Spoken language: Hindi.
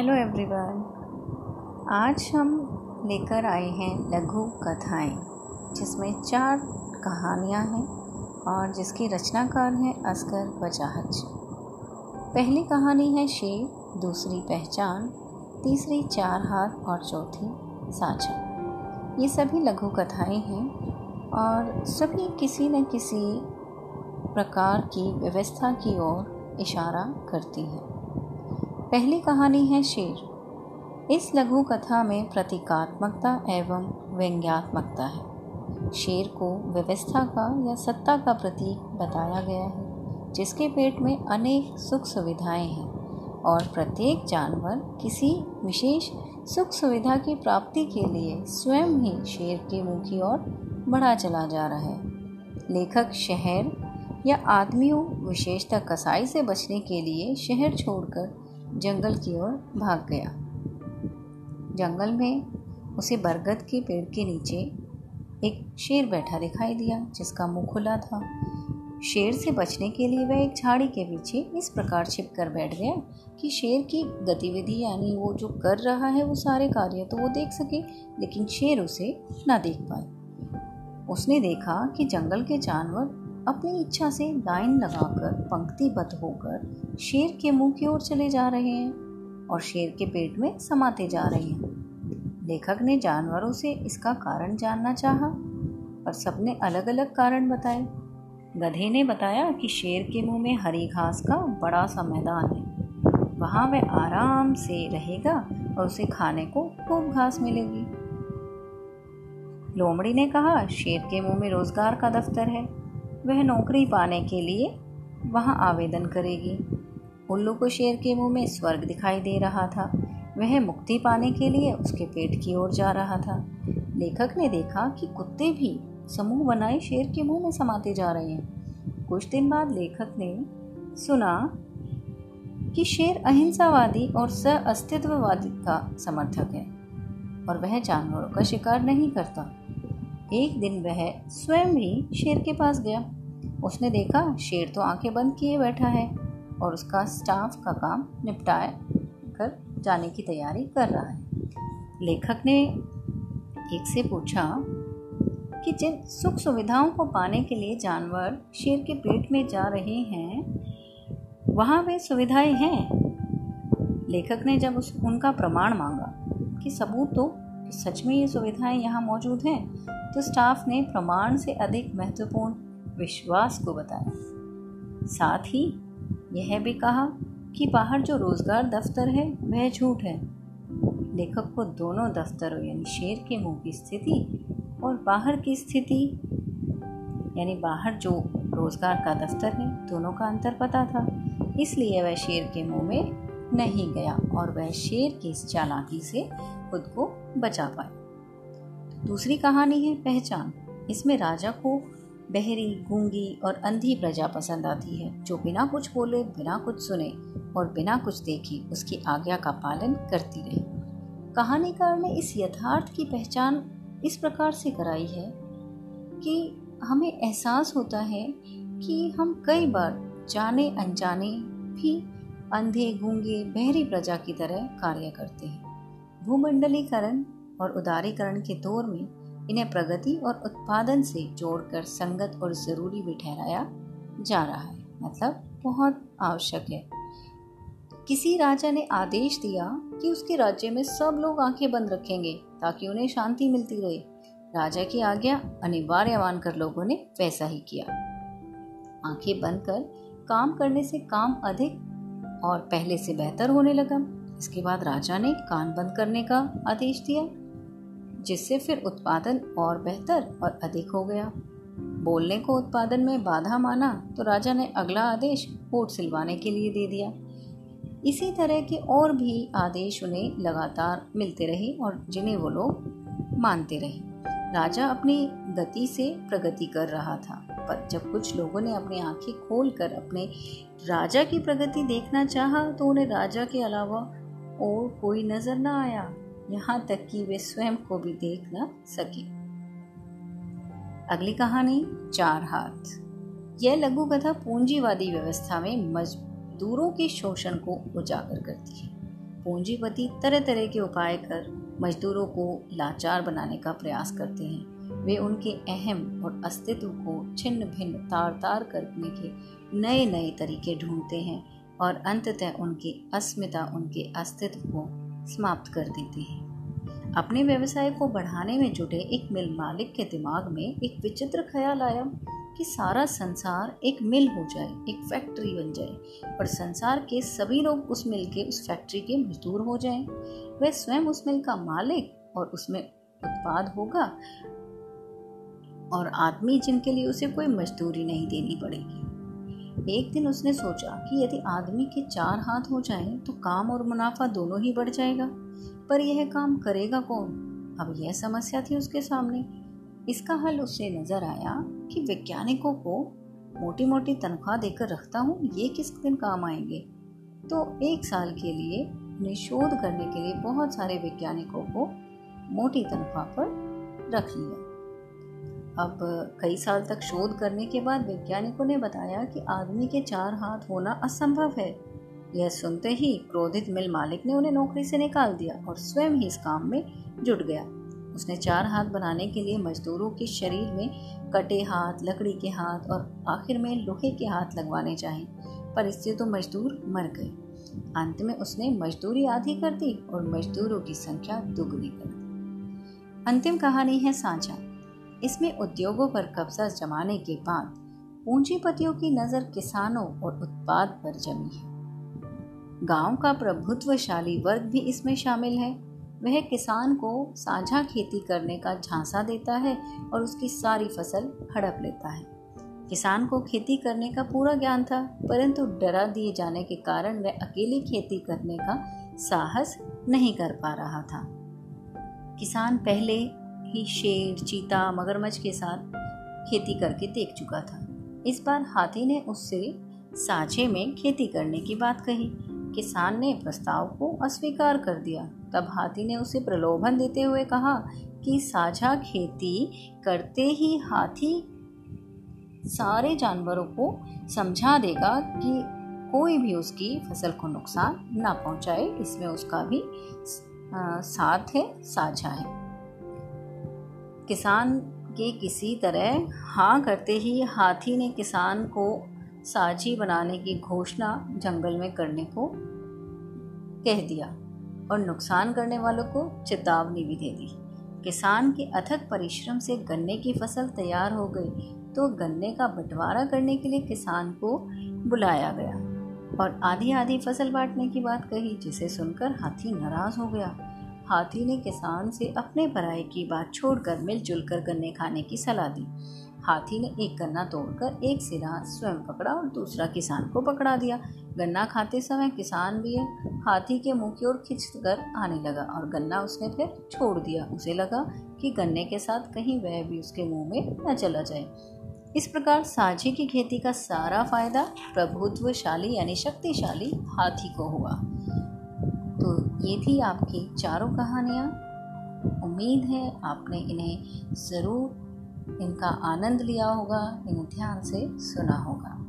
हेलो एवरीवन आज हम लेकर आए हैं लघु कथाएँ, जिसमें चार कहानियाँ हैं और जिसके रचनाकार हैं असगर बजाहज पहली कहानी है शेर, दूसरी पहचान, तीसरी चार हाथ और चौथी साझा ये सभी लघु कथाएँ हैं और सभी किसी न किसी प्रकार की व्यवस्था की ओर इशारा करती हैं। पहली कहानी है शेर। इस लघु कथा में प्रतीकात्मकता एवं व्यंग्यात्मकता है। शेर को व्यवस्था का या सत्ता का प्रतीक बताया गया है, जिसके पेट में अनेक सुख सुविधाएँ हैं और प्रत्येक जानवर किसी विशेष सुख सुविधा की प्राप्ति के लिए स्वयं ही शेर के मुँह की ओर बढ़ा चला जा रहा है। लेखक शहर या आदमियों, विशेषतः कसाई से बचने के लिए शहर छोड़कर जंगल की ओर भाग गया। जंगल में उसे बरगद के पेड़ के नीचे एक शेर बैठा दिखाई दिया, जिसका मुँह खुला था। शेर से बचने के लिए वह एक झाड़ी के पीछे इस प्रकार छिप कर बैठ गया कि शेर की गतिविधि, यानी वो जो कर रहा है, वो सारे कार्य तो वो देख सके, लेकिन शेर उसे ना देख पाए। उसने देखा कि जंगल के जानवर अपनी इच्छा से लाइन लगाकर, पंक्तिबद्ध होकर शेर के मुँह की ओर चले जा रहे हैं और शेर के पेट में समाते जा रहे हैं। लेखक ने जानवरों से इसका कारण जानना चाहा पर सबने अलग अलग कारण बताए। गधे ने बताया कि शेर के मुँह में हरी घास का बड़ा सा मैदान है। वहाँ वह आराम से रहेगा और उसे खाने को खूब घास मिलेगी। लोमड़ी ने कहा, शेर के मुँह में रोज़गार का दफ्तर है। वह नौकरी पाने के लिए वहाँ आवेदन करेगी। उल्लू को शेर के मुँह में स्वर्ग दिखाई दे रहा था। वह मुक्ति पाने के लिए उसके पेट की ओर जा रहा था। लेखक ने देखा कि कुत्ते भी समूह बनाए शेर के मुँह में समाते जा रहे हैं। कुछ दिन बाद लेखक ने सुना कि शेर अहिंसावादी और सअस्तित्ववादी का समर्थक है और वह जानवरों का शिकार नहीं करता। एक दिन वह स्वयं ही शेर के पास गया। उसने देखा शेर तो आँखें बंद किए बैठा है और उसका स्टाफ का काम निपटाए कर जाने की तैयारी कर रहा है। लेखक ने एक से पूछा कि जिन सुख सुविधाओं को पाने के लिए जानवर शेर के पेट में जा रहे हैं, वहाँ वे सुविधाएँ हैं? लेखक ने जब उस, उनका प्रमाण मांगा कि सबूत तो सच में ये सुविधाएँ यहाँ मौजूद हैं? तो स्टाफ ने प्रमाण से अधिक महत्वपूर्ण विश्वास को बताया। साथ ही यह भी कहा कि बाहर जो रोज़गार दफ्तर है, वह झूठ है। लेखक को दोनों दफ्तरों यानी शेर के मुँह की स्थिति और बाहर की स्थिति, यानी बाहर जो रोज़गार का दफ्तर है, दोनों का अंतर पता था। इसलिए वह शेर के मुँह में नहीं गया और वह शेर की इस चालाकी से खुद को बचा पाए। दूसरी कहानी है पहचान। इसमें राजा को बहरी, गूँगी और अंधी प्रजा पसंद आती है, जो बिना कुछ बोले, बिना कुछ सुने और बिना कुछ देखे उसकी आज्ञा का पालन करती रही। कहानीकार ने इस यथार्थ की पहचान इस प्रकार से कराई है कि हमें एहसास होता है कि हम कई बार जाने अनजाने भी अंधे, गूँगे, बहरी प्रजा की तरह कार्य करते हैं। भूमंडलीकरण और उदारीकरण के दौर में इन्हें प्रगति और उत्पादन से जोड़कर संगत और ज़रूरी भी ठहराया जा रहा है। मतलब बहुत आवश्यक है। किसी राजा ने आदेश दिया कि उसके राज्य में सब लोग आँखें बंद रखेंगे ताकि उन्हें शांति मिलती रहे। राजा की आज्ञा अनिवार्य मानकर लोगों ने वैसा ही किया। आँखें बंद कर काम करने से काम अधिक और पहले से बेहतर होने लगा। इसके बाद राजा ने कान बंद करने का आदेश दिया, जिससे फिर उत्पादन और बेहतर और अधिक हो गया। बोलने को उत्पादन में बाधा माना तो राजा ने अगला आदेश कोट सिलवाने के लिए दे दिया। इसी तरह के और भी आदेश उन्हें लगातार मिलते रहे और जिन्हें वो लोग मानते रहे। राजा अपनी गति से प्रगति कर रहा था, पर जब कुछ लोगों ने अपनी आँखें खोलकर अपने राजा की प्रगति देखना चाहा तो उन्हें राजा के अलावा और कोई नज़र न आया, यहाँ तक कि वे स्वयं को भी देख न सके। अगली कहानी, चार हाथ। यह लघु कथा पूंजीवादी व्यवस्था में मजदूरों के शोषण को उजागर करती है। पूंजीपति तरह तरह के उपाय कर मजदूरों को लाचार बनाने का प्रयास करते हैं। वे उनके अहम और अस्तित्व को छिन्न भिन्न तार तार करने के नए नए तरीके ढूंढते हैं। और अंततः उनकी अस्मिता उनके अस्तित्व को समाप्त कर देते हैं। अपने व्यवसाय को बढ़ाने में जुटे एक मिल मालिक के दिमाग में एक विचित्र ख्याल आया कि सारा संसार एक मिल हो जाए, एक फैक्ट्री बन जाए और संसार के सभी लोग उस मिल के, उस फैक्ट्री के मजदूर हो जाएँ। वह स्वयं उस मिल का मालिक और उसमें उत्पाद होगा और आदमी जिनके लिए उसे कोई मजदूरी नहीं देनी पड़ेगी। एक दिन उसने सोचा कि यदि आदमी के चार हाथ हो जाएँ तो काम और मुनाफा दोनों ही बढ़ जाएगा। पर यह काम करेगा कौन? अब यह समस्या थी उसके सामने। इसका हल उसे नज़र आया कि वैज्ञानिकों को मोटी मोटी तनख्वाह देकर रखता हूँ, ये किस दिन काम आएँगे? तो एक साल के लिए, उन्हें शोध करने के लिए बहुत सारे वैज्ञानिकों को मोटी तनख्वाह पर रख लिया। अब कई साल तक शोध करने के बाद वैज्ञानिकों ने बताया कि आदमी के चार हाथ होना असंभव है। यह सुनते ही क्रोधित मिल मालिक ने उन्हें नौकरी से निकाल दिया और स्वयं ही इस काम में जुट गया। उसने चार हाथ बनाने के लिए मजदूरों के शरीर में कटे हाथ, लकड़ी के हाथ और आखिर में लोहे के हाथ लगवाने चाहिए, पर इससे तो मजदूर मर गए। अंत में उसने मजदूरी आधी कर दी और मजदूरों की संख्या दुगनी कर दी। अंतिम कहानी है सांचा इसमें उद्योगों पर कब्जा जमाने के बाद पूंजीपतियों की नज़र किसानों और उत्पाद पर जमी है। गाँव का प्रभुत्वशाली वर्ग भी इसमें शामिल है। वह किसान को साझा खेती करने का झांसा देता है और उसकी सारी फ़सल हड़प लेता है। किसान को खेती करने का पूरा ज्ञान था, परंतु डरा दिए जाने के कारण वह अकेली खेती करने का साहस नहीं कर पा रहा था। किसान पहले ही शेर, चीता, मगरमच्छ के साथ खेती करके देख चुका था। इस बार हाथी ने उससे साझे में खेती करने की बात कही। किसान ने प्रस्ताव को अस्वीकार कर दिया। तब हाथी ने उसे प्रलोभन देते हुए कहा कि साझा खेती करते ही हाथी सारे जानवरों को समझा देगा कि कोई भी उसकी फ़सल को नुकसान ना पहुँचाए। इसमें उसका भी साथ है साझा है। किसान के किसी तरह हाँ करते ही हाथी ने किसान को साझी बनाने की घोषणा जंगल में करने को कह दिया और नुकसान करने वालों को चेतावनी भी दे दी। किसान के अथक परिश्रम से गन्ने की फ़सल तैयार हो गई तो गन्ने का बंटवारा करने के लिए किसान को बुलाया गया और आधी आधी फ़सल बांटने की बात कही, जिसे सुनकर हाथी नाराज़ हो गया। हाथी ने किसान से अपने भराई की बात छोड़कर मिलजुल कर गन्ने खाने की सलाह दी। हाथी ने एक गन्ना तोड़कर एक सिरा स्वयं पकड़ा और दूसरा किसान को पकड़ा दिया। गन्ना खाते समय किसान भी हाथी के मुँह की ओर खिंच कर आने लगा और गन्ना उसने फिर छोड़ दिया। उसे लगा कि गन्ने के साथ कहीं वह भी उसके मुँह में न चला जाए। इस प्रकार साझे की खेती का सारा फ़ायदा प्रभुत्वशाली यानी शक्तिशाली हाथी को हुआ। तो ये थी आपकी चारों कहानियाँ। उम्मीद है आपने इन्हें ज़रूर, इनका आनंद लिया होगा, इन्हें ध्यान से सुना होगा।